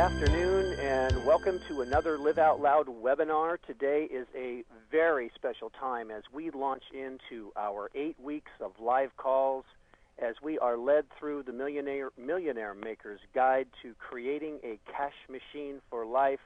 Afternoon and welcome to another Live Out Loud webinar. Today is a very special time as we launch into our eight weeks of live calls as we are led through the Millionaire, Millionaire Maker's Guide to Creating a Cash Machine for Life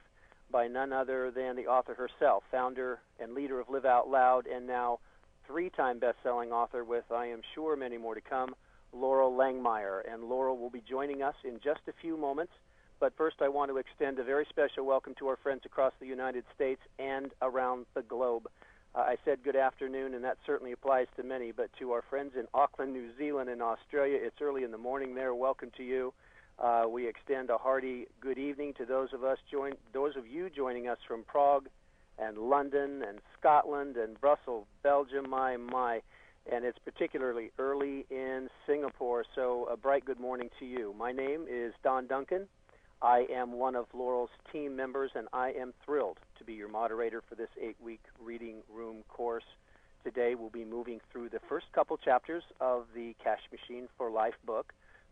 by none other than the author herself, founder and leader of Live Out Loud, and now three time best selling author with, I am sure, many more to come, Loral Langemeier. And Loral will be joining us in just a few moments. But first, I want to extend a very special welcome to our friends across the United States and around the globe. Uh, I said good afternoon, and that certainly applies to many, but to our friends in Auckland, New Zealand, and Australia, it's early in the morning there. Welcome to you. Uh, we extend a hearty good evening to those of us join, those of you joining us from Prague and London and Scotland and Brussels, Belgium. My my, and it's particularly early in Singapore. So a bright good morning to you. My name is Don Duncan. I am one of Loral's team members, and I am thrilled to be your moderator for this eight week reading room course. Today, we'll be moving through the first couple chapters of the Cash Machine for Life book.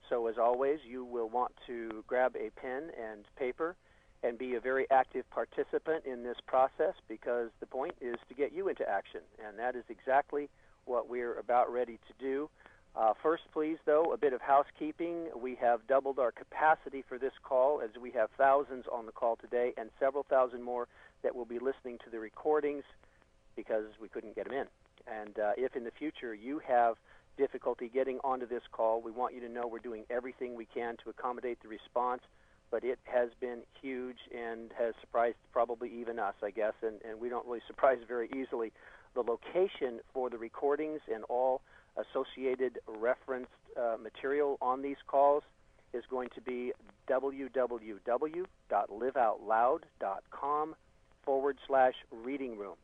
So, as always, you will want to grab a pen and paper and be a very active participant in this process because the point is to get you into action, and that is exactly what we're about ready to do. Uh, first, please, though, a bit of housekeeping. We have doubled our capacity for this call as we have thousands on the call today and several thousand more that will be listening to the recordings because we couldn't get them in. And uh, if in the future you have difficulty getting onto this call, we want you to know we're doing everything we can to accommodate the response. But it has been huge and has surprised probably even us, I guess, and, and we don't really surprise very easily. The location for the recordings and all associated referenced uh, material on these calls is going to be www.liveoutloud.com forward slash reading room.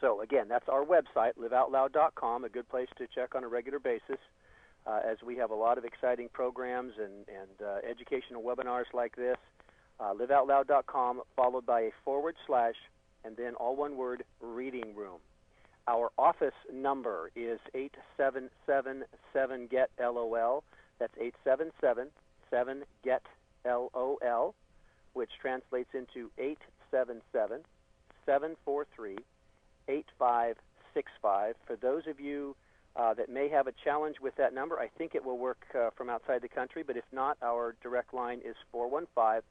So, again, that's our website, liveoutloud.com, a good place to check on a regular basis. Uh, as we have a lot of exciting programs and, and uh, educational webinars like this. Uh, liveoutloud.com, followed by a forward slash, and then all one word, reading room. Our office number is 877-7-GET-LOL. That's 877-7-GET-LOL, which translates into 877-743-8565. For those of you uh, that may have a challenge with that number, I think it will work uh, from outside the country, but if not, our direct line is 415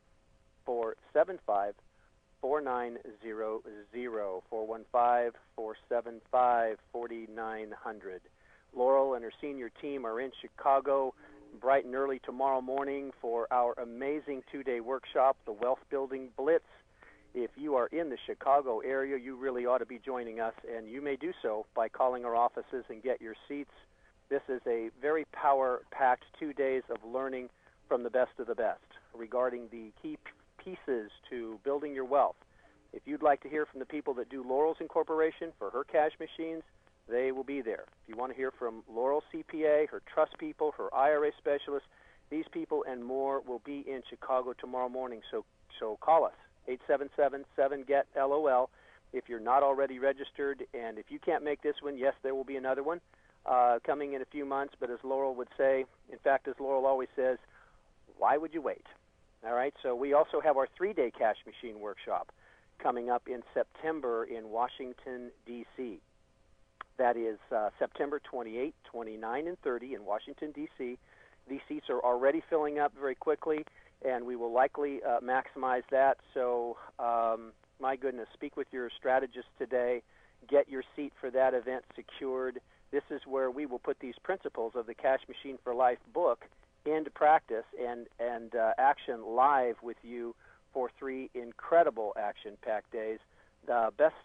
475 4900 415 475 4900. Loral and her senior team are in Chicago bright and early tomorrow morning for our amazing two day workshop, the Wealth Building Blitz. If you are in the Chicago area, you really ought to be joining us, and you may do so by calling our offices and get your seats. This is a very power packed two days of learning from the best of the best regarding the key pieces to building your wealth. If you'd like to hear from the people that do Loral's Incorporation for her cash machines, they will be there. If you want to hear from Loral CPA, her trust people, her IRA specialists, these people and more will be in Chicago tomorrow morning. So, so call us 877-7-GET-LOL if you're not already registered. And if you can't make this one, yes, there will be another one uh, coming in a few months. But as Loral would say, in fact, as Loral always says, why would you wait? All right. So we also have our three-day cash machine workshop coming up in September in Washington D.C. That is uh, September 28, 29, and 30 in Washington D.C. These seats are already filling up very quickly, and we will likely uh, maximize that. So, um, my goodness, speak with your strategist today. Get your seat for that event secured. This is where we will put these principles of the Cash Machine for Life book into practice and and uh, action live with you for three incredible action-packed days. The best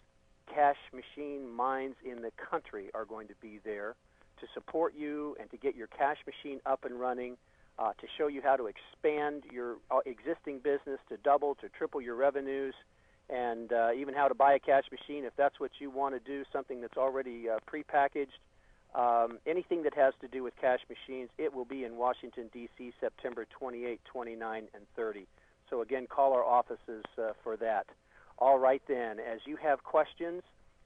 cash machine minds in the country are going to be there. to support you and to get your cash machine up and running, uh, to show you how to expand your uh, existing business to double, to triple your revenues, and uh, even how to buy a cash machine if that's what you want to do, something that's already uh, prepackaged. Um, anything that has to do with cash machines, it will be in Washington, D.C., September 28, 29, and 30. So, again, call our offices uh, for that. All right, then, as you have questions,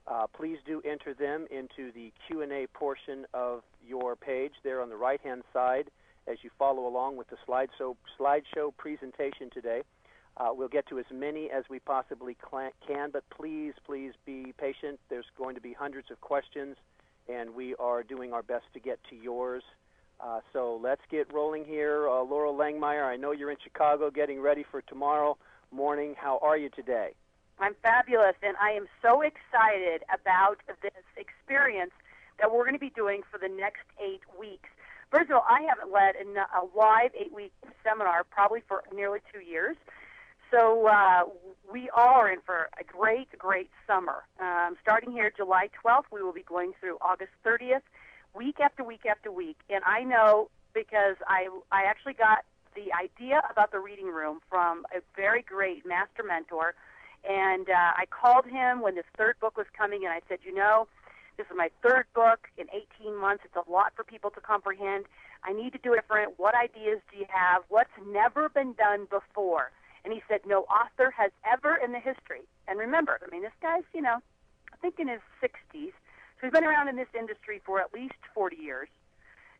uh, please do enter them into the Q&A portion of your page there on the right-hand side as you follow along with the slideshow, slideshow presentation today. Uh, we'll get to as many as we possibly can, but please, please be patient. There's going to be hundreds of questions, and we are doing our best to get to yours. Uh, so let's get rolling here. Uh, Loral Langemeier, I know you're in Chicago getting ready for tomorrow morning. How are you today? I'm fabulous, and I am so excited about this experience that we're going to be doing for the next eight weeks. First of all, I haven't led a live eight week seminar probably for nearly two years. So uh, we all are in for a great, great summer. Um, starting here July 12th, we will be going through August 30th, week after week after week. And I know because I, I actually got the idea about the reading room from a very great master mentor and uh, I called him when this third book was coming, and I said, you know, this is my third book in 18 months. It's a lot for people to comprehend. I need to do it different. What ideas do you have? What's never been done before? And he said, no author has ever in the history. And remember, I mean, this guy's, you know, I think in his 60s. So he's been around in this industry for at least 40 years,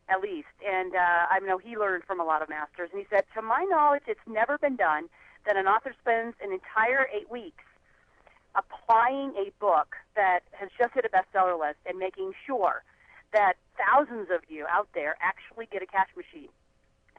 at least. And uh, I know he learned from a lot of masters. And he said, to my knowledge, it's never been done that an author spends an entire eight weeks applying a book that has just hit a bestseller list and making sure that thousands of you out there actually get a cash machine.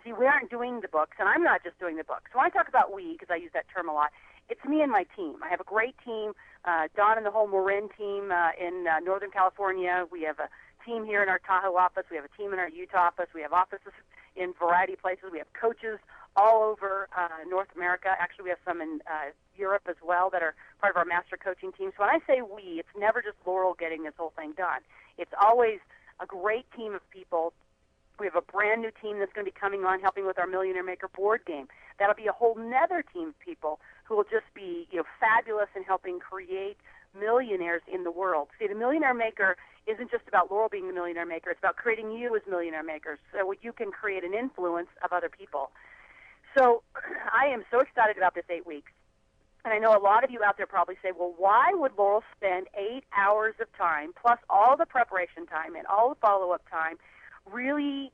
See, we aren't doing the books, and I'm not just doing the books. When I talk about we, because I use that term a lot, it's me and my team. I have a great team, uh, Don and the whole Marin team uh, in uh, Northern California. We have a team here in our Tahoe office. We have a team in our Utah office. We have offices in variety places. We have coaches all over uh, North America. Actually, we have some in uh, Europe as well that are part of our master coaching team. So when I say we, it's never just Loral getting this whole thing done. It's always a great team of people. We have a brand new team that's going to be coming on helping with our Millionaire Maker board game. That'll be a whole nother team of people who will just be you know fabulous in helping create millionaires in the world. See, the Millionaire Maker isn't just about Loral being the millionaire maker. It's about creating you as millionaire makers so you can create an influence of other people. So I am so excited about this eight weeks. And I know a lot of you out there probably say, well, why would Loral spend eight hours of time, plus all the preparation time and all the follow up time, really,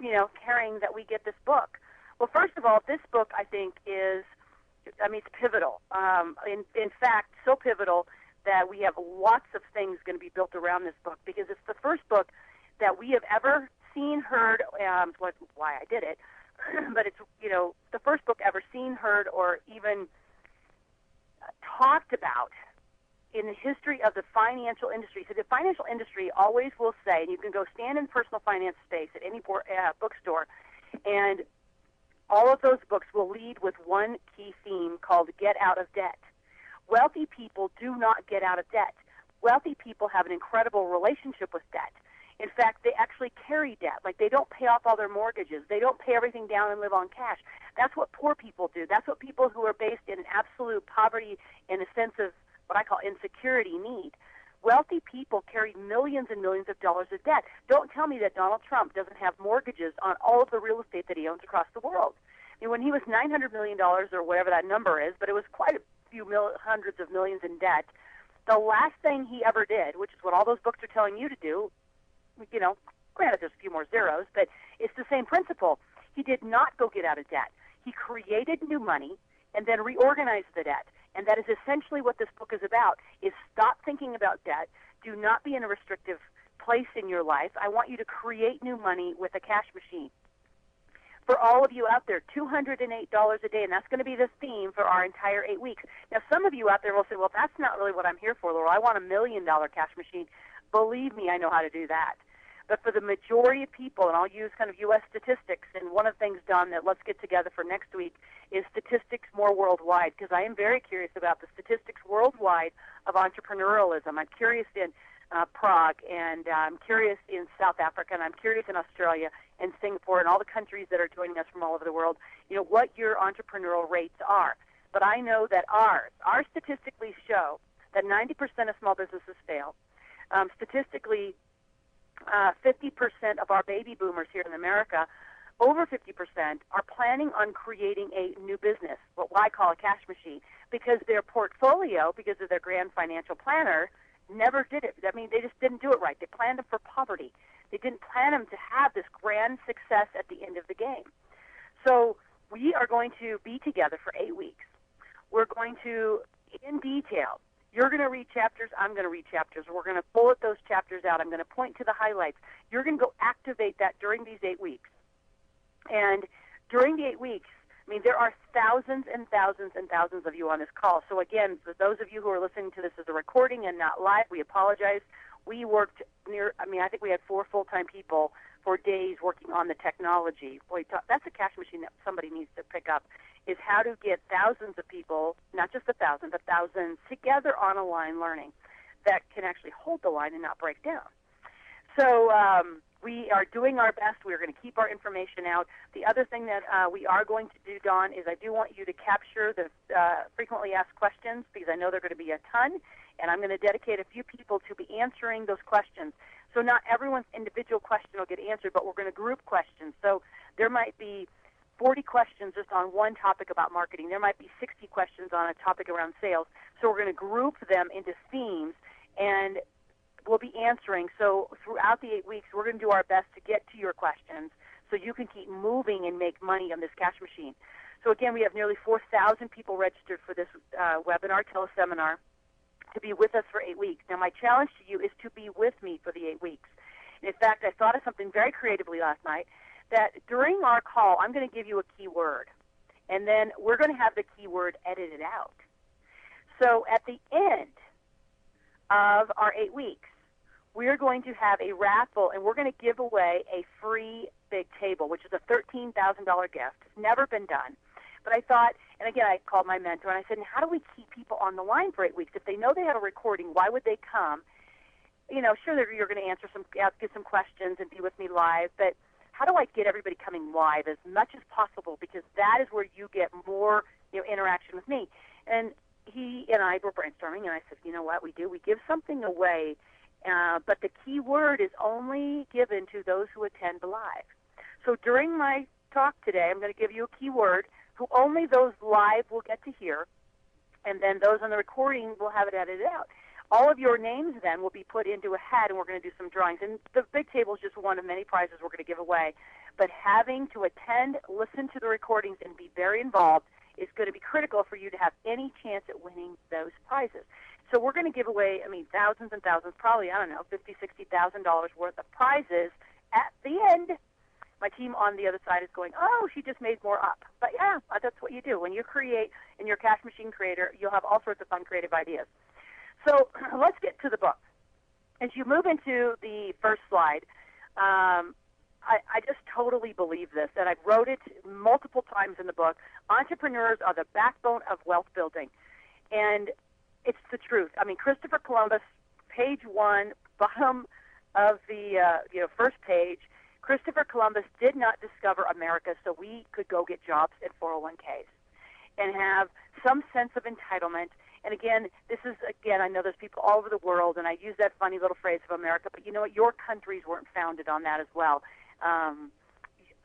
you know, caring that we get this book? Well, first of all, this book, I think, is, I mean, it's pivotal. Um, in, in fact, so pivotal that we have lots of things going to be built around this book because it's the first book that we have ever seen, heard, um, why I did it, but it's you know the first book ever seen, heard, or even uh, talked about in the history of the financial industry. So the financial industry always will say, and you can go stand in personal finance space at any uh, bookstore, and all of those books will lead with one key theme called "Get Out of Debt." Wealthy people do not get out of debt. Wealthy people have an incredible relationship with debt. In fact, they actually carry debt. Like they don't pay off all their mortgages. They don't pay everything down and live on cash. That's what poor people do. That's what people who are based in absolute poverty in a sense of what I call insecurity need. Wealthy people carry millions and millions of dollars of debt. Don't tell me that Donald Trump doesn't have mortgages on all of the real estate that he owns across the world. I mean, when he was $900 million or whatever that number is, but it was quite a few mil- hundreds of millions in debt, the last thing he ever did, which is what all those books are telling you to do, you know, granted there's a few more zeros, but it's the same principle. He did not go get out of debt. He created new money and then reorganized the debt. And that is essentially what this book is about, is stop thinking about debt. Do not be in a restrictive place in your life. I want you to create new money with a cash machine. For all of you out there, $208 a day, and that's going to be the theme for our entire eight weeks. Now, some of you out there will say, well, that's not really what I'm here for, Loral. I want a million dollar cash machine. Believe me, I know how to do that. But for the majority of people, and I'll use kind of U.S. statistics, and one of the things, Don, that let's get together for next week is statistics more worldwide, because I am very curious about the statistics worldwide of entrepreneurialism. I'm curious in uh, Prague, and uh, I'm curious in South Africa, and I'm curious in Australia and Singapore, and all the countries that are joining us from all over the world. You know what your entrepreneurial rates are, but I know that ours, our statistically show that 90% of small businesses fail. Um, statistically, uh, 50% of our baby boomers here in America, over 50%, are planning on creating a new business, what I call a cash machine, because their portfolio, because of their grand financial planner, never did it. I mean, they just didn't do it right. They planned them for poverty. They didn't plan them to have this grand success at the end of the game. So we are going to be together for eight weeks. We're going to, in detail, you're going to read chapters, I'm going to read chapters. We're going to bullet those chapters out. I'm going to point to the highlights. You're going to go activate that during these eight weeks. And during the eight weeks, I mean, there are thousands and thousands and thousands of you on this call. So again, for those of you who are listening to this as a recording and not live, we apologize. We worked near, I mean, I think we had four full-time people for days working on the technology. Boy, that's a cash machine that somebody needs to pick up, is how to get thousands of people, not just a thousand, but thousands together on a line learning that can actually hold the line and not break down. So um, we are doing our best. We're going to keep our information out. The other thing that uh, we are going to do, Don, is I do want you to capture the uh, frequently asked questions because I know they're going to be a ton, and I'm going to dedicate a few people to be answering those questions. So not everyone's individual question will get answered, but we're going to group questions. So there might be 40 questions just on one topic about marketing. There might be 60 questions on a topic around sales. So we're going to group them into themes and we'll be answering. So throughout the eight weeks, we're going to do our best to get to your questions so you can keep moving and make money on this cash machine. So again, we have nearly 4,000 people registered for this uh, webinar, teleseminar, to be with us for eight weeks. Now, my challenge to you is to be with me for the eight weeks. And in fact, I thought of something very creatively last night that during our call, I'm going to give you a keyword, and then we're going to have the keyword edited out. So at the end of our eight weeks, we're going to have a raffle and we're going to give away a free big table, which is a $13,000 gift. It's never been done. But I thought, and again, I called my mentor and I said, how do we keep people on the line for eight weeks? If they know they have a recording, why would they come? You know, sure, you're going to answer some, ask get some questions and be with me live, but how do I get everybody coming live as much as possible? Because that is where you get more, you know, interaction with me. And he and I were brainstorming, and I said, you know what, we do? We give something away uh, but the key word is only given to those who attend live. So during my talk today, I'm going to give you a key word who only those live will get to hear, and then those on the recording will have it edited out. All of your names then will be put into a hat, and we're going to do some drawings. And the big table is just one of many prizes we're going to give away. But having to attend, listen to the recordings, and be very involved is going to be critical for you to have any chance at winning those prizes. So we're going to give away, I mean, thousands and thousands, probably I don't know, fifty, sixty thousand dollars worth of prizes at the end. My team on the other side is going, oh, she just made more up. But yeah, that's what you do when you create in your cash machine creator. You'll have all sorts of fun creative ideas. So let's get to the book. As you move into the first slide, um, I, I just totally believe this, and I wrote it multiple times in the book. Entrepreneurs are the backbone of wealth building. And it's the truth. I mean, Christopher Columbus, page one, bottom of the uh, you know first page. Christopher Columbus did not discover America so we could go get jobs at 401ks and have some sense of entitlement. And again, this is again, I know there's people all over the world, and I use that funny little phrase of America, but you know what? Your countries weren't founded on that as well. Um,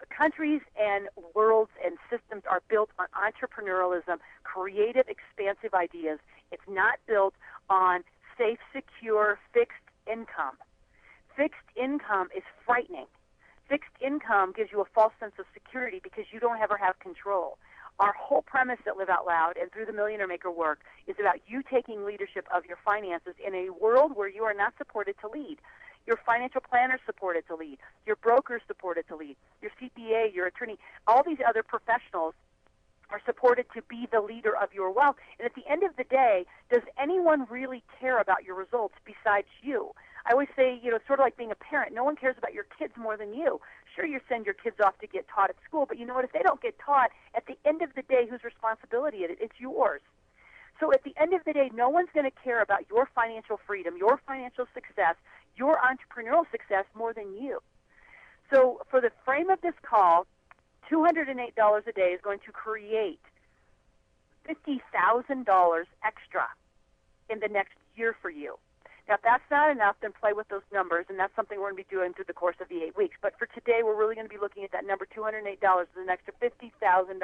countries and worlds and systems are built on entrepreneurialism, creative, expansive ideas. It's not built on safe, secure, fixed income. Fixed income is frightening. Fixed income gives you a false sense of security because you don't ever have control. Our whole premise at Live Out Loud and through the Millionaire Maker work is about you taking leadership of your finances in a world where you are not supported to lead. Your financial planner supported to lead. Your broker supported to lead. Your CPA, your attorney, all these other professionals are supported to be the leader of your wealth. And at the end of the day, does anyone really care about your results besides you? I always say, you know, sort of like being a parent. No one cares about your kids more than you. Sure, you send your kids off to get taught at school, but you know what? If they don't get taught, at the end of the day, whose responsibility is it? It's yours. So at the end of the day, no one's going to care about your financial freedom, your financial success, your entrepreneurial success more than you. So for the frame of this call, $208 a day is going to create $50,000 extra in the next year for you. Now, if that's not enough, then play with those numbers, and that's something we're going to be doing through the course of the eight weeks. But for today, we're really going to be looking at that number, $208, is an extra $50,000.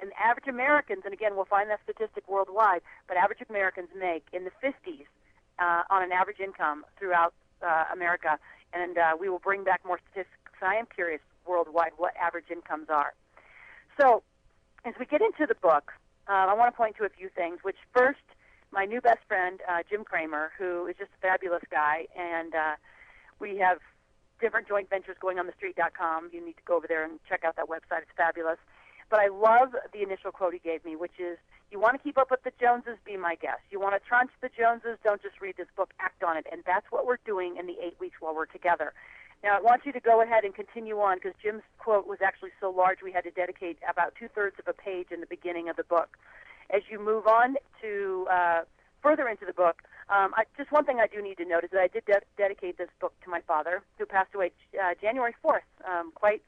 And average Americans, and again, we'll find that statistic worldwide, but average Americans make in the 50s uh, on an average income throughout uh, America. And uh, we will bring back more statistics. I am curious worldwide what average incomes are. So, as we get into the book, uh, I want to point to a few things. Which first, my new best friend uh, Jim Cramer, who is just a fabulous guy, and uh, we have different joint ventures going on the street.com. You need to go over there and check out that website. It's fabulous. But I love the initial quote he gave me, which is, "You want to keep up with the Joneses? Be my guest. You want to trunch the Joneses? Don't just read this book. Act on it." And that's what we're doing in the eight weeks while we're together. Now, I want you to go ahead and continue on because Jim's quote was actually so large we had to dedicate about two thirds of a page in the beginning of the book. As you move on to uh, further into the book, um, I, just one thing I do need to note is that I did de- dedicate this book to my father, who passed away uh, January 4th, um, quite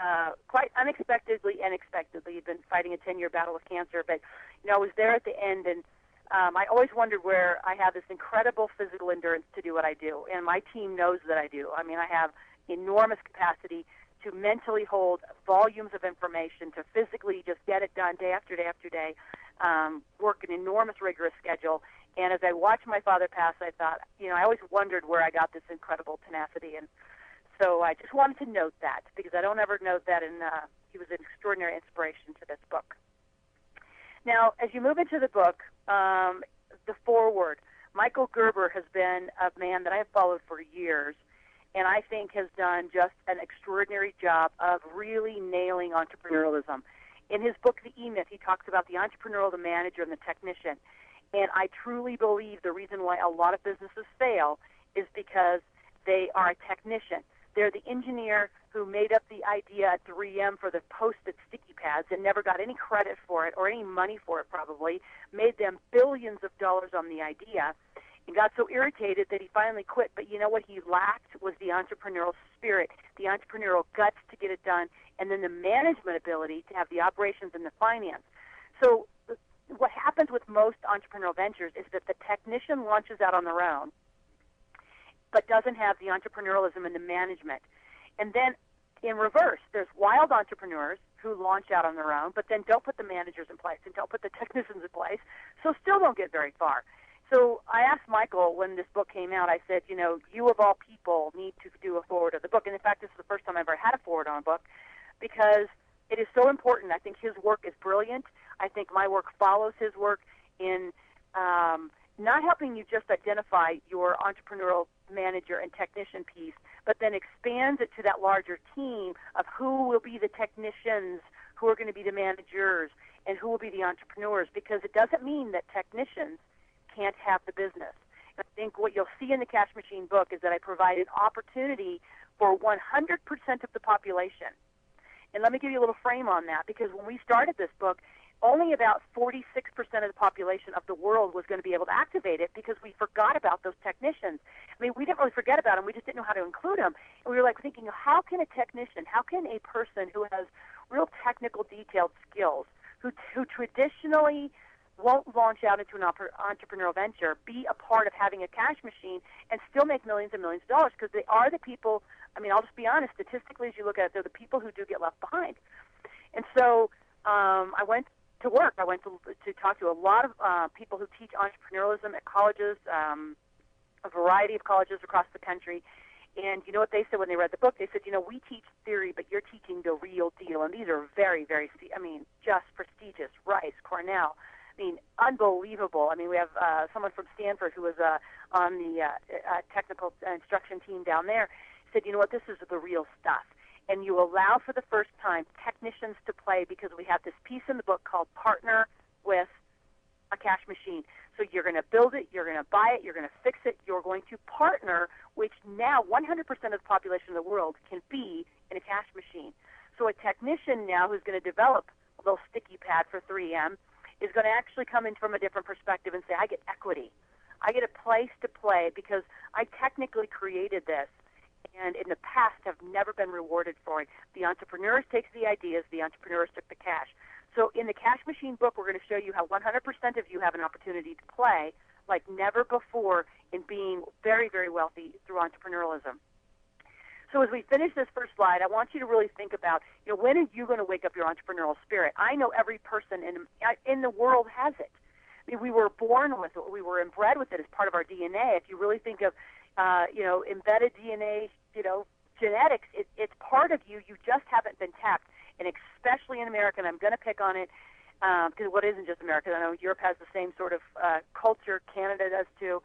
uh, quite unexpectedly and expectedly. He'd been fighting a 10 year battle with cancer, but you know I was there at the end and um, I always wondered where I have this incredible physical endurance to do what I do, and my team knows that I do. I mean, I have enormous capacity to mentally hold volumes of information, to physically just get it done day after day after day, um, work an enormous, rigorous schedule. And as I watched my father pass, I thought, you know, I always wondered where I got this incredible tenacity. And so I just wanted to note that because I don't ever note that, and uh, he was an extraordinary inspiration to this book. Now, as you move into the book, um, the foreword, Michael Gerber has been a man that I have followed for years, and I think has done just an extraordinary job of really nailing entrepreneurialism. In his book, The E Myth, he talks about the entrepreneurial, the manager, and the technician. And I truly believe the reason why a lot of businesses fail is because they are a technician. They're the engineer who made up the idea at 3M for the post-it sticky pads and never got any credit for it or any money for it probably, made them billions of dollars on the idea and got so irritated that he finally quit. But you know what he lacked was the entrepreneurial spirit, the entrepreneurial guts to get it done, and then the management ability to have the operations and the finance. So what happens with most entrepreneurial ventures is that the technician launches out on their own but doesn't have the entrepreneurialism and the management. And then in reverse, there's wild entrepreneurs who launch out on their own, but then don't put the managers in place and don't put the technicians in place, so still don't get very far. So I asked Michael when this book came out, I said, you know, you of all people need to do a forward of the book. And in fact, this is the first time I've ever had a forward on a book because it is so important. I think his work is brilliant. I think my work follows his work in um, not helping you just identify your entrepreneurial manager and technician piece, but then expands it to that larger team of who will be the technicians, who are going to be the managers, and who will be the entrepreneurs, because it doesn't mean that technicians can't have the business. I think what you'll see in the Cash Machine book is that I provide an opportunity for 100% of the population. And let me give you a little frame on that, because when we started this book, only about 46% of the population of the world was going to be able to activate it because we forgot about those technicians. I mean, we didn't really forget about them, we just didn't know how to include them. And we were like thinking, how can a technician, how can a person who has real technical, detailed skills, who, who traditionally won't launch out into an entrepreneurial venture, be a part of having a cash machine and still make millions and millions of dollars because they are the people. I mean, I'll just be honest. Statistically, as you look at it, they're the people who do get left behind. And so um, I went to work. I went to to talk to a lot of uh, people who teach entrepreneurialism at colleges, um, a variety of colleges across the country. And you know what they said when they read the book? They said, you know, we teach theory, but you're teaching the real deal. And these are very, very, I mean, just prestigious. Rice, Cornell. Mean, unbelievable. I mean, we have uh, someone from Stanford who was uh, on the uh, uh, technical instruction team down there. Said, you know what? This is the real stuff and you allow for the first time technicians to play because we have this piece in the book called Partner with a Cash Machine. So you're going to build it, you're going to buy it, you're going to fix it, you're going to partner, which now 100% of the population of the world can be in a cash machine. So a technician now who's going to develop a little sticky pad for 3M is going to actually come in from a different perspective and say, I get equity. I get a place to play because I technically created this and in the past have never been rewarded for it. The entrepreneurs takes the ideas, the entrepreneurs took the cash. So in the Cash Machine book, we're going to show you how 100% of you have an opportunity to play like never before in being very, very wealthy through entrepreneurialism. So as we finish this first slide, I want you to really think about, you know, when are you going to wake up your entrepreneurial spirit? I know every person in in the world has it. I mean, we were born with it. We were inbred with it as part of our DNA. If you really think of, uh, you know, embedded DNA, you know, genetics, it, it's part of you. You just haven't been tapped. And especially in America, and I'm going to pick on it because um, what isn't just America. I know Europe has the same sort of uh, culture. Canada does too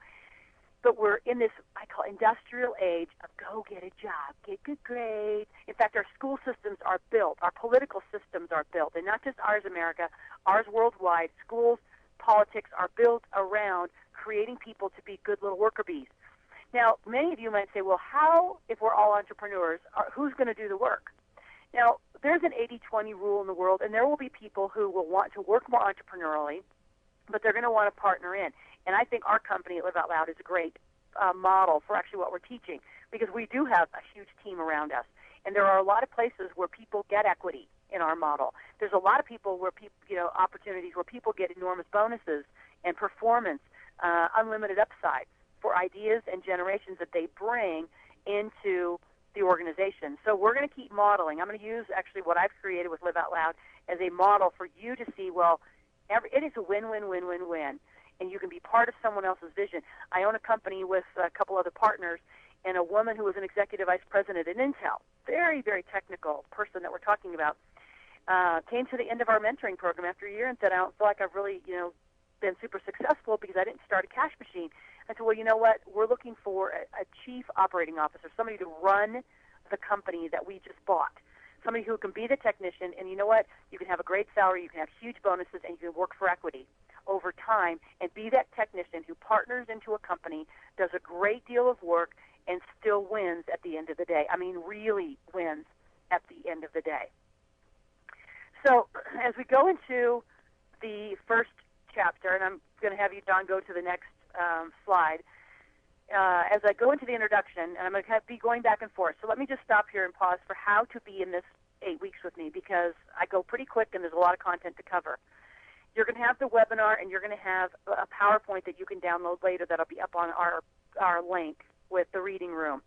but we're in this I call industrial age of go get a job, get good grades. In fact, our school systems are built, our political systems are built, and not just ours, America, ours worldwide. Schools, politics are built around creating people to be good little worker bees. Now, many of you might say, well, how, if we're all entrepreneurs, are, who's going to do the work? Now, there's an 80 20 rule in the world, and there will be people who will want to work more entrepreneurially, but they're going to want to partner in. And I think our company Live Out Loud is a great uh, model for actually what we're teaching because we do have a huge team around us. And there are a lot of places where people get equity in our model. There's a lot of people where people, you know, opportunities where people get enormous bonuses and performance, uh, unlimited upside for ideas and generations that they bring into the organization. So we're going to keep modeling. I'm going to use actually what I've created with Live Out Loud as a model for you to see. Well, every, it is a win-win-win-win-win and you can be part of someone else's vision. I own a company with a couple other partners and a woman who was an executive vice president at Intel, very, very technical person that we're talking about, uh, came to the end of our mentoring program after a year and said, I don't feel like I've really, you know, been super successful because I didn't start a cash machine. I said, well, you know what? We're looking for a, a chief operating officer, somebody to run the company that we just bought. Somebody who can be the technician, and you know what? You can have a great salary, you can have huge bonuses, and you can work for equity over time and be that technician who partners into a company, does a great deal of work, and still wins at the end of the day. I mean, really wins at the end of the day. So, as we go into the first chapter, and I'm going to have you, Don, go to the next um, slide. Uh, as I go into the introduction, and I'm going to be going back and forth. So let me just stop here and pause for how to be in this eight weeks with me because I go pretty quick and there's a lot of content to cover. You're going to have the webinar, and you're going to have a PowerPoint that you can download later that'll be up on our our link with the reading room.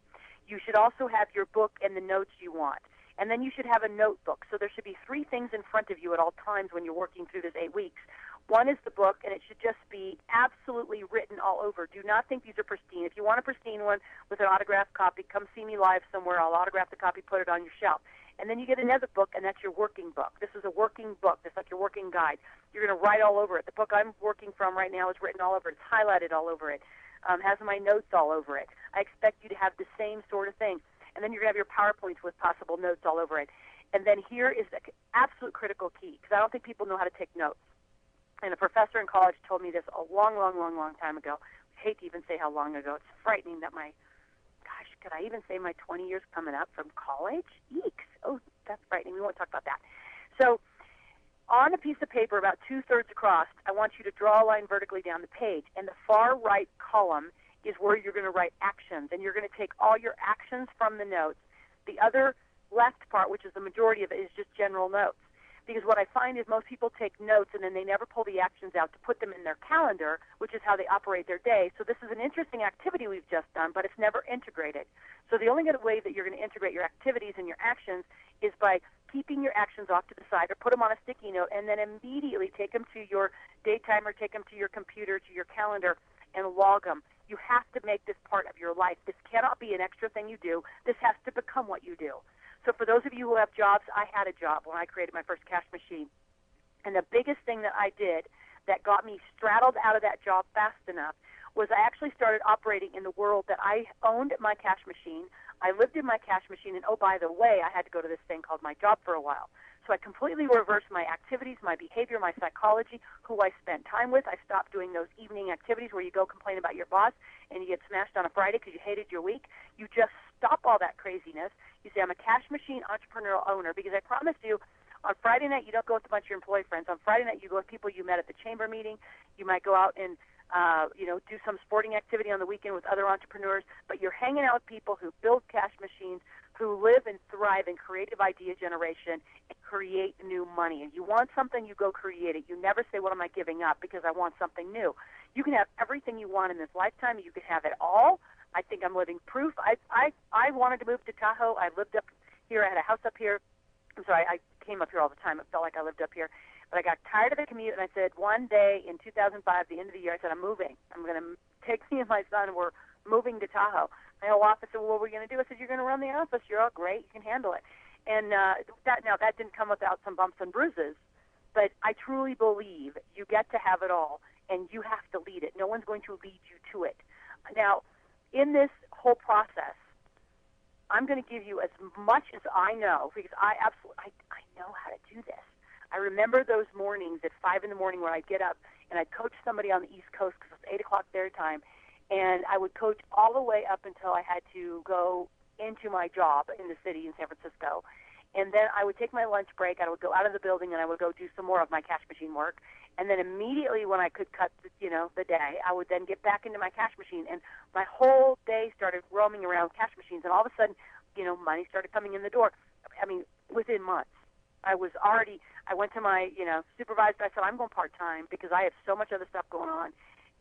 You should also have your book and the notes you want. And then you should have a notebook. So there should be three things in front of you at all times when you're working through this eight weeks. One is the book, and it should just be absolutely written all over. Do not think these are pristine. If you want a pristine one with an autographed copy, come see me live somewhere. I'll autograph the copy, put it on your shelf. And then you get another book, and that's your working book. This is a working book. It's like your working guide. You're going to write all over it. The book I'm working from right now is written all over it. It's highlighted all over it. Um, has my notes all over it. I expect you to have the same sort of thing. And then you're going to have your PowerPoints with possible notes all over it. And then here is the absolute critical key, because I don't think people know how to take notes. And a professor in college told me this a long, long, long, long time ago. I hate to even say how long ago. It's frightening that my could I even say my 20 years coming up from college? Eeks. Oh, that's frightening. We won't talk about that. So, on a piece of paper about two thirds across, I want you to draw a line vertically down the page. And the far right column is where you're going to write actions. And you're going to take all your actions from the notes. The other left part, which is the majority of it, is just general notes because what I find is most people take notes and then they never pull the actions out to put them in their calendar, which is how they operate their day. So this is an interesting activity we've just done, but it's never integrated. So the only way that you're going to integrate your activities and your actions is by keeping your actions off to the side or put them on a sticky note and then immediately take them to your daytime or take them to your computer, to your calendar, and log them. You have to make this part of your life. This cannot be an extra thing you do. This has to become what you do. So for those of you who have jobs, I had a job when I created my first cash machine. And the biggest thing that I did that got me straddled out of that job fast enough was I actually started operating in the world that I owned my cash machine. I lived in my cash machine, and oh, by the way, I had to go to this thing called my job for a while. So I completely reversed my activities, my behavior, my psychology, who I spent time with. I stopped doing those evening activities where you go complain about your boss and you get smashed on a Friday because you hated your week. You just stop all that craziness. You say, I'm a cash machine entrepreneurial owner because I promised you, On Friday night, you don't go with a bunch of your employee friends. On Friday night, you go with people you met at the chamber meeting. You might go out and uh, you know, do some sporting activity on the weekend with other entrepreneurs, but you're hanging out with people who build cash machines, who live and thrive in creative idea generation and create new money. And you want something, you go create it. You never say, What am I giving up? because I want something new. You can have everything you want in this lifetime, you can have it all. I think I'm living proof. I I I wanted to move to Tahoe. I lived up here. I had a house up here. I'm sorry, I came up here all the time. It felt like I lived up here. But I got tired of the commute, and I said one day in 2005, the end of the year, I said I'm moving. I'm going to take me and my son. We're moving to Tahoe. My whole office said, "Well, what are we going to do?" I said, "You're going to run the office. You're all great. You can handle it." And uh, that now that didn't come without some bumps and bruises, but I truly believe you get to have it all, and you have to lead it. No one's going to lead you to it. Now, in this whole process, I'm going to give you as much as I know because I absolutely I, I know how to do this. I remember those mornings at five in the morning where I'd get up and I'd coach somebody on the East Coast because it's eight o'clock their time, and I would coach all the way up until I had to go into my job in the city in San Francisco. And then I would take my lunch break. I would go out of the building and I would go do some more of my cash machine work. And then immediately when I could cut, the, you know, the day, I would then get back into my cash machine. And my whole day started roaming around cash machines. And all of a sudden, you know, money started coming in the door. I mean, within months. I was already, I went to my, you know, supervisor. I said, I'm going part time because I have so much other stuff going on.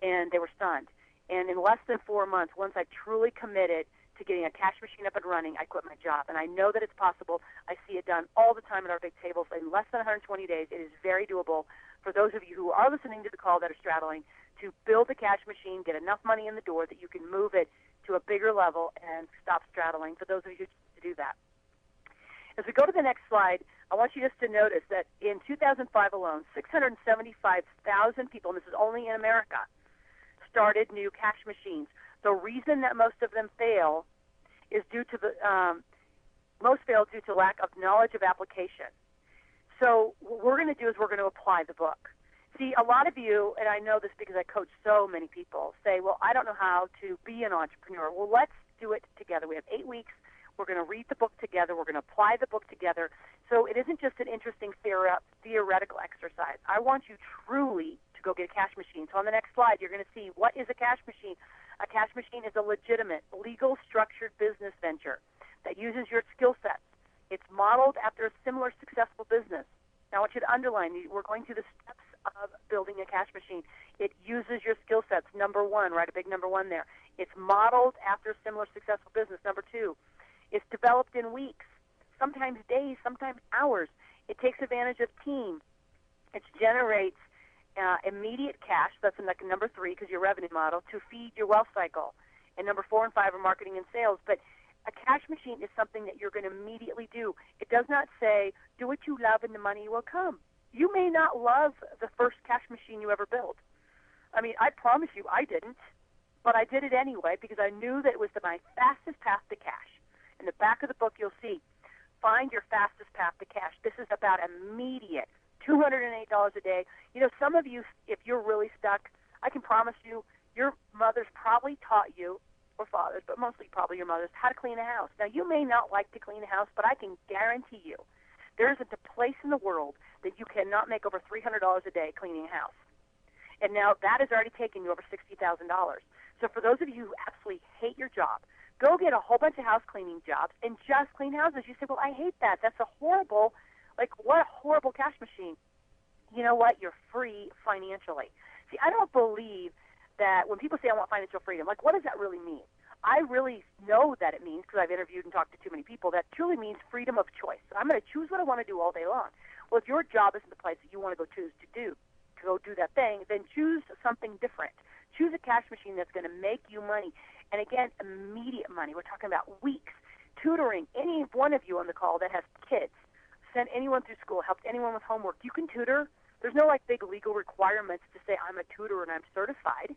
And they were stunned. And in less than four months, once I truly committed to getting a cash machine up and running, I quit my job. And I know that it's possible. I see it done all the time at our big tables. In less than 120 days, it is very doable for those of you who are listening to the call that are straddling to build a cash machine, get enough money in the door that you can move it to a bigger level and stop straddling. For those of you who do that. As we go to the next slide, I want you just to notice that in 2005 alone, 675,000 people, and this is only in America, started new cash machines. The reason that most of them fail is due to the um, most fail due to lack of knowledge of application. So what we're going to do is we're going to apply the book. See, a lot of you, and I know this because I coach so many people, say, well, I don't know how to be an entrepreneur. Well, let's do it together. We have eight weeks. We're going to read the book together. We're going to apply the book together. So it isn't just an interesting theoretical exercise. I want you truly go get a cash machine. So on the next slide, you're going to see what is a cash machine. A cash machine is a legitimate, legal, structured business venture that uses your skill sets. It's modeled after a similar successful business. Now, I want you to underline, we're going through the steps of building a cash machine. It uses your skill sets. Number one, write a big number one there. It's modeled after a similar successful business. Number two, it's developed in weeks, sometimes days, sometimes hours. It takes advantage of team. It generates uh, immediate cash. That's number three because your revenue model to feed your wealth cycle. And number four and five are marketing and sales. But a cash machine is something that you're going to immediately do. It does not say do what you love and the money will come. You may not love the first cash machine you ever built. I mean, I promise you, I didn't, but I did it anyway because I knew that it was the, my fastest path to cash. In the back of the book, you'll see find your fastest path to cash. This is about immediate $208 a day. You know, some of you, if you're really stuck, I can promise you, your mother's probably taught you, or fathers, but mostly probably your mothers, how to clean a house. Now, you may not like to clean a house, but I can guarantee you there isn't a place in the world that you cannot make over $300 a day cleaning a house. And now that has already taken you over $60,000. So for those of you who absolutely hate your job, go get a whole bunch of house cleaning jobs and just clean houses. You say, well, I hate that. That's a horrible, like, what a horrible cash machine. You know what? You're free financially. See, I don't believe that when people say I want financial freedom, like, what does that really mean? I really know that it means, because I've interviewed and talked to too many people, that truly means freedom of choice. So I'm going to choose what I want to do all day long. Well, if your job isn't the place that you want to go choose to do, to go do that thing, then choose something different. Choose a cash machine that's going to make you money. And again, immediate money. We're talking about weeks. Tutoring. Any one of you on the call that has kids, sent anyone through school, helped anyone with homework, you can tutor. There's no like big legal requirements to say I'm a tutor and I'm certified.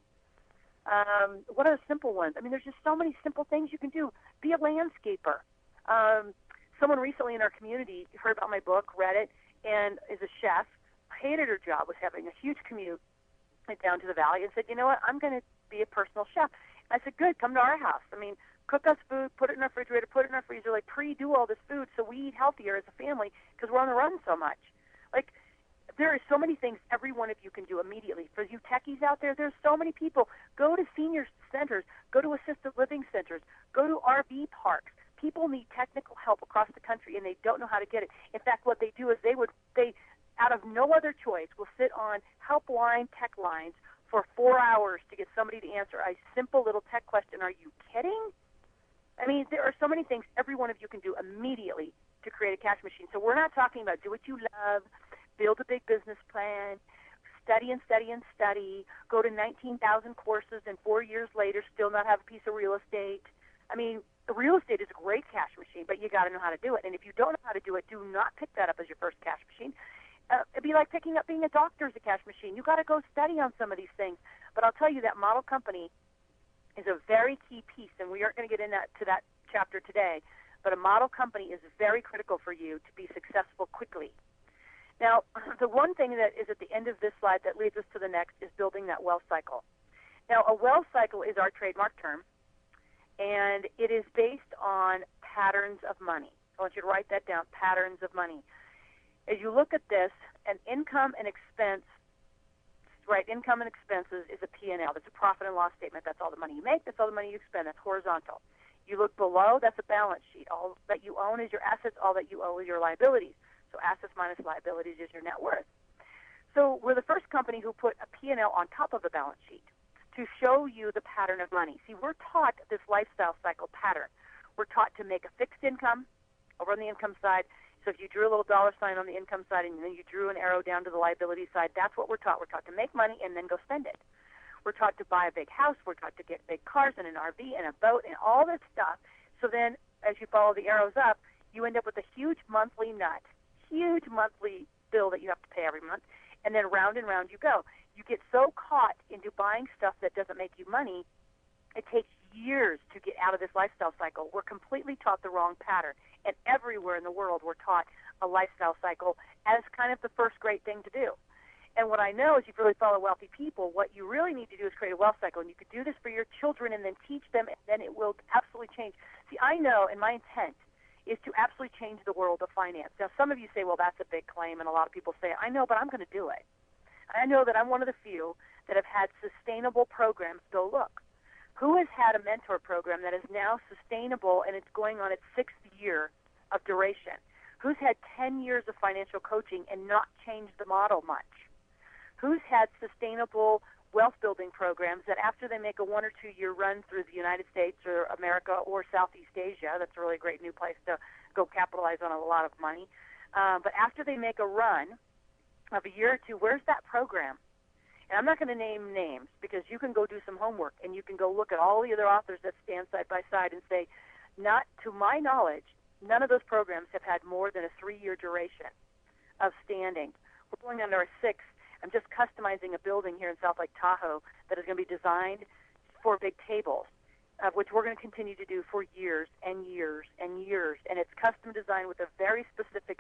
Um, what are the simple ones? I mean, there's just so many simple things you can do. Be a landscaper. Um, someone recently in our community heard about my book, read it, and is a chef. Hated her job, was having a huge commute down to the valley, and said, "You know what? I'm going to be a personal chef." I said, "Good, come to our house. I mean, cook us food, put it in our refrigerator, put it in our freezer, like pre-do all this food so we eat healthier as a family because we're on the run so much. Like there are so many things every one of you can do immediately. For you techies out there, there's so many people. Go to senior centers, go to assisted living centers, go to RV parks. People need technical help across the country and they don't know how to get it. In fact, what they do is they would they out of no other choice will sit on helpline tech lines for four hours to get somebody to answer a simple little tech question. Are you kidding? I mean, there are so many things every one of you can do immediately to create a cash machine. So we're not talking about do what you love, build a big business plan, study and study and study, go to 19,000 courses, and four years later still not have a piece of real estate. I mean, real estate is a great cash machine, but you got to know how to do it. And if you don't know how to do it, do not pick that up as your first cash machine. Uh, it'd be like picking up being a doctor as a cash machine. You got to go study on some of these things. But I'll tell you that model company is a very key piece, and we aren't going to get into that, to that chapter today. But a model company is very critical for you to be successful quickly. Now, the one thing that is at the end of this slide that leads us to the next is building that wealth cycle. Now, a wealth cycle is our trademark term, and it is based on patterns of money. I want you to write that down, patterns of money. As you look at this, an income and expense, right, income and expenses is a P&L. That's a profit and loss statement. That's all the money you make. That's all the money you expend. That's horizontal. You look below, that's a balance sheet. All that you own is your assets. All that you owe is your liabilities. So assets minus liabilities is your net worth. So we're the first company who put a P&L on top of the balance sheet to show you the pattern of money. See, we're taught this lifestyle cycle pattern. We're taught to make a fixed income over on the income side. So if you drew a little dollar sign on the income side and then you drew an arrow down to the liability side, that's what we're taught. We're taught to make money and then go spend it. We're taught to buy a big house. We're taught to get big cars and an RV and a boat and all this stuff. So then, as you follow the arrows up, you end up with a huge monthly nut huge monthly bill that you have to pay every month, and then round and round you go. You get so caught into buying stuff that doesn't make you money, it takes years to get out of this lifestyle cycle. We're completely taught the wrong pattern, and everywhere in the world we're taught a lifestyle cycle as kind of the first great thing to do. And what I know is you really follow wealthy people, what you really need to do is create a wealth cycle. And you could do this for your children and then teach them, and then it will absolutely change. See, I know, and my intent is to absolutely change the world of finance. Now, some of you say, well, that's a big claim, and a lot of people say, I know, but I'm going to do it. I know that I'm one of the few that have had sustainable programs go look. Who has had a mentor program that is now sustainable and it's going on its sixth year of duration? Who's had 10 years of financial coaching and not changed the model much? Who's had sustainable wealth building programs that after they make a one or two year run through the United States or America or Southeast Asia, that's a really great new place to go capitalize on a lot of money. Uh, but after they make a run of a year or two, where's that program? And I'm not going to name names because you can go do some homework and you can go look at all the other authors that stand side by side and say, not to my knowledge, none of those programs have had more than a three year duration of standing. We're going on our sixth I'm just customizing a building here in South Lake Tahoe that is going to be designed for big tables, uh, which we're going to continue to do for years and years and years. And it's custom designed with a very specific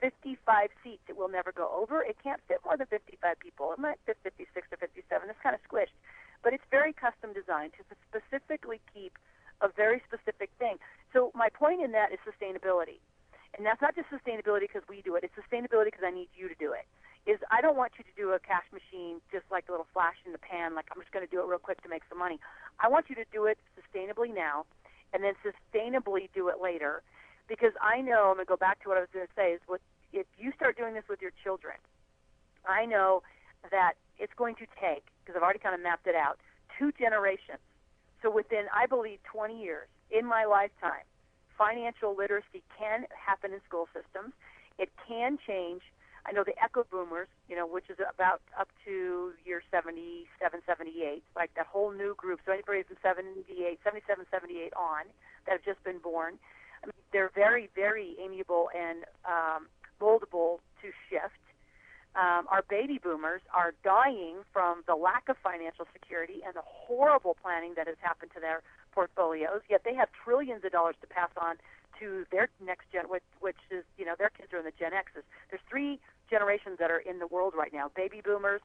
55 seats. It will never go over. It can't fit more than 55 people. It might fit 56 or 57. It's kind of squished. But it's very custom designed to specifically keep a very specific thing. So my point in that is sustainability. And that's not just sustainability because we do it. It's sustainability because I need you to do it is I don't want you to do a cash machine just like a little flash in the pan, like I'm just going to do it real quick to make some money. I want you to do it sustainably now and then sustainably do it later because I know, I'm to go back to what I was to say, is what, if you start doing this with your children, I know that it's going to take, because I've already kind of mapped it out, two generations. So within, I believe, 20 years in my lifetime, financial literacy can happen in school systems. It can change I know the Echo Boomers, you know, which is about up to year 77, 78, like that whole new group. So anybody from 78, 77, 78 on that have just been born, I mean, they're very, very amiable and um, moldable to shift. Um, our baby boomers are dying from the lack of financial security and the horrible planning that has happened to their portfolios. Yet they have trillions of dollars to pass on to their next gen, which, which is, you know, their kids are in the Gen X's. There's three generations that are in the world right now baby boomers,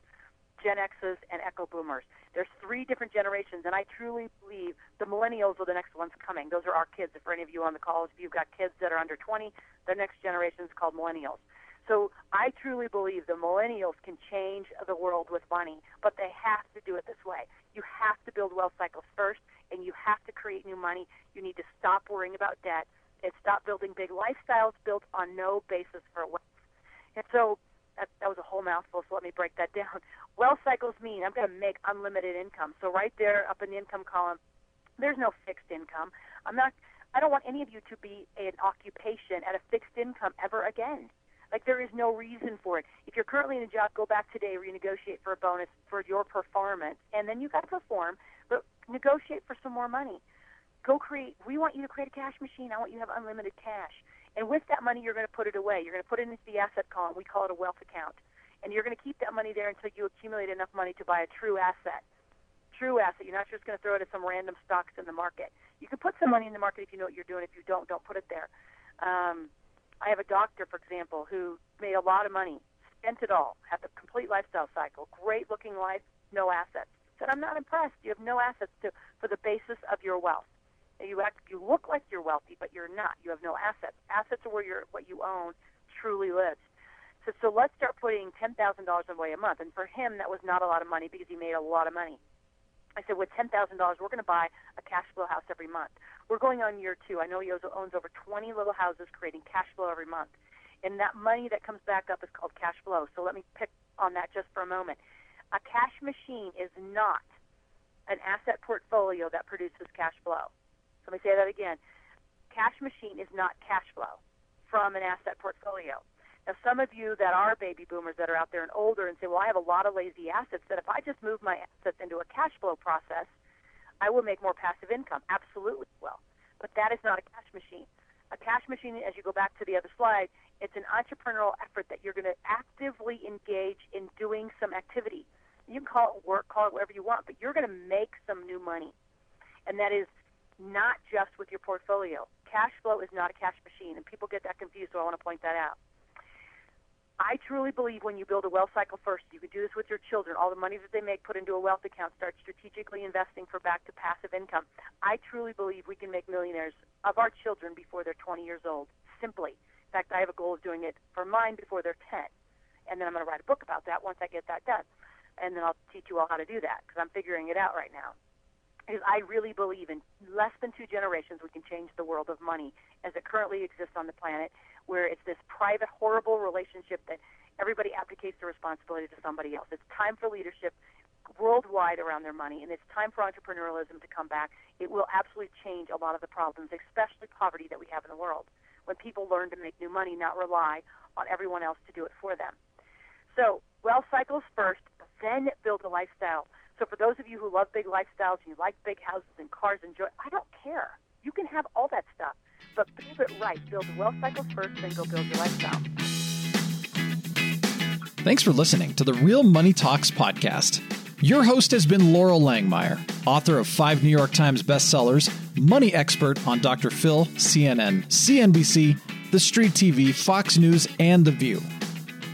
Gen X's, and Echo Boomers. There's three different generations, and I truly believe the millennials are the next ones coming. Those are our kids. If for any of you on the call, if you've got kids that are under 20, the next generation is called millennials. So I truly believe the millennials can change the world with money, but they have to do it this way. You have to build wealth cycles first, and you have to create new money. You need to stop worrying about debt and stop building big lifestyles built on no basis for wealth. And so that, that was a whole mouthful, so let me break that down. Wealth cycles mean I'm going to make unlimited income. So right there up in the income column, there's no fixed income. I'm not. I don't want any of you to be an occupation at a fixed income ever again. Like there is no reason for it. If you're currently in a job, go back today, renegotiate for a bonus for your performance, and then you got to perform, but negotiate for some more money. Go create. We want you to create a cash machine. I want you to have unlimited cash. And with that money, you're going to put it away. You're going to put it into the asset column. We call it a wealth account. And you're going to keep that money there until you accumulate enough money to buy a true asset. True asset. You're not just going to throw it at some random stocks in the market. You can put some money in the market if you know what you're doing. If you don't, don't put it there. Um, I have a doctor, for example, who made a lot of money, spent it all, had the complete lifestyle cycle, great looking life, no assets. Said, I'm not impressed. You have no assets to, for the basis of your wealth. You act, you look like you're wealthy, but you're not. You have no assets. Assets are where your what you own truly lives. So, so let's start putting ten thousand dollars away a month. And for him, that was not a lot of money because he made a lot of money. I said, with ten thousand dollars, we're going to buy a cash flow house every month. We're going on year two. I know he owns over twenty little houses, creating cash flow every month. And that money that comes back up is called cash flow. So let me pick on that just for a moment. A cash machine is not an asset portfolio that produces cash flow. Let me say that again. Cash machine is not cash flow from an asset portfolio. Now, some of you that are baby boomers that are out there and older and say, well, I have a lot of lazy assets that if I just move my assets into a cash flow process, I will make more passive income. Absolutely will. But that is not a cash machine. A cash machine, as you go back to the other slide, it's an entrepreneurial effort that you're going to actively engage in doing some activity. You can call it work, call it whatever you want, but you're going to make some new money. And that is not just with your portfolio. Cash flow is not a cash machine, and people get that confused, so I want to point that out. I truly believe when you build a wealth cycle first, you can do this with your children. All the money that they make, put into a wealth account, start strategically investing for back to passive income. I truly believe we can make millionaires of our children before they're 20 years old, simply. In fact, I have a goal of doing it for mine before they're 10. And then I'm going to write a book about that once I get that done. And then I'll teach you all how to do that because I'm figuring it out right now is I really believe in less than two generations we can change the world of money as it currently exists on the planet, where it's this private, horrible relationship that everybody abdicates the responsibility to somebody else. It's time for leadership worldwide around their money, and it's time for entrepreneurialism to come back. It will absolutely change a lot of the problems, especially poverty that we have in the world, when people learn to make new money, not rely on everyone else to do it for them. So, wealth cycles first, then build a lifestyle so for those of you who love big lifestyles you like big houses and cars and joy, I don't care. You can have all that stuff, but build it right. Build the wealth cycles first, then go build your lifestyle. Thanks for listening to the Real Money Talks podcast. Your host has been Loral Langemeier, author of five New York Times bestsellers, money expert on Dr. Phil, CNN, CNBC, The Street TV, Fox News, and The View.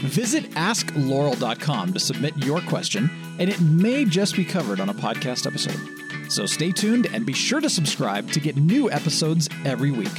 Visit askloral.com to submit your question, and it may just be covered on a podcast episode. So stay tuned and be sure to subscribe to get new episodes every week.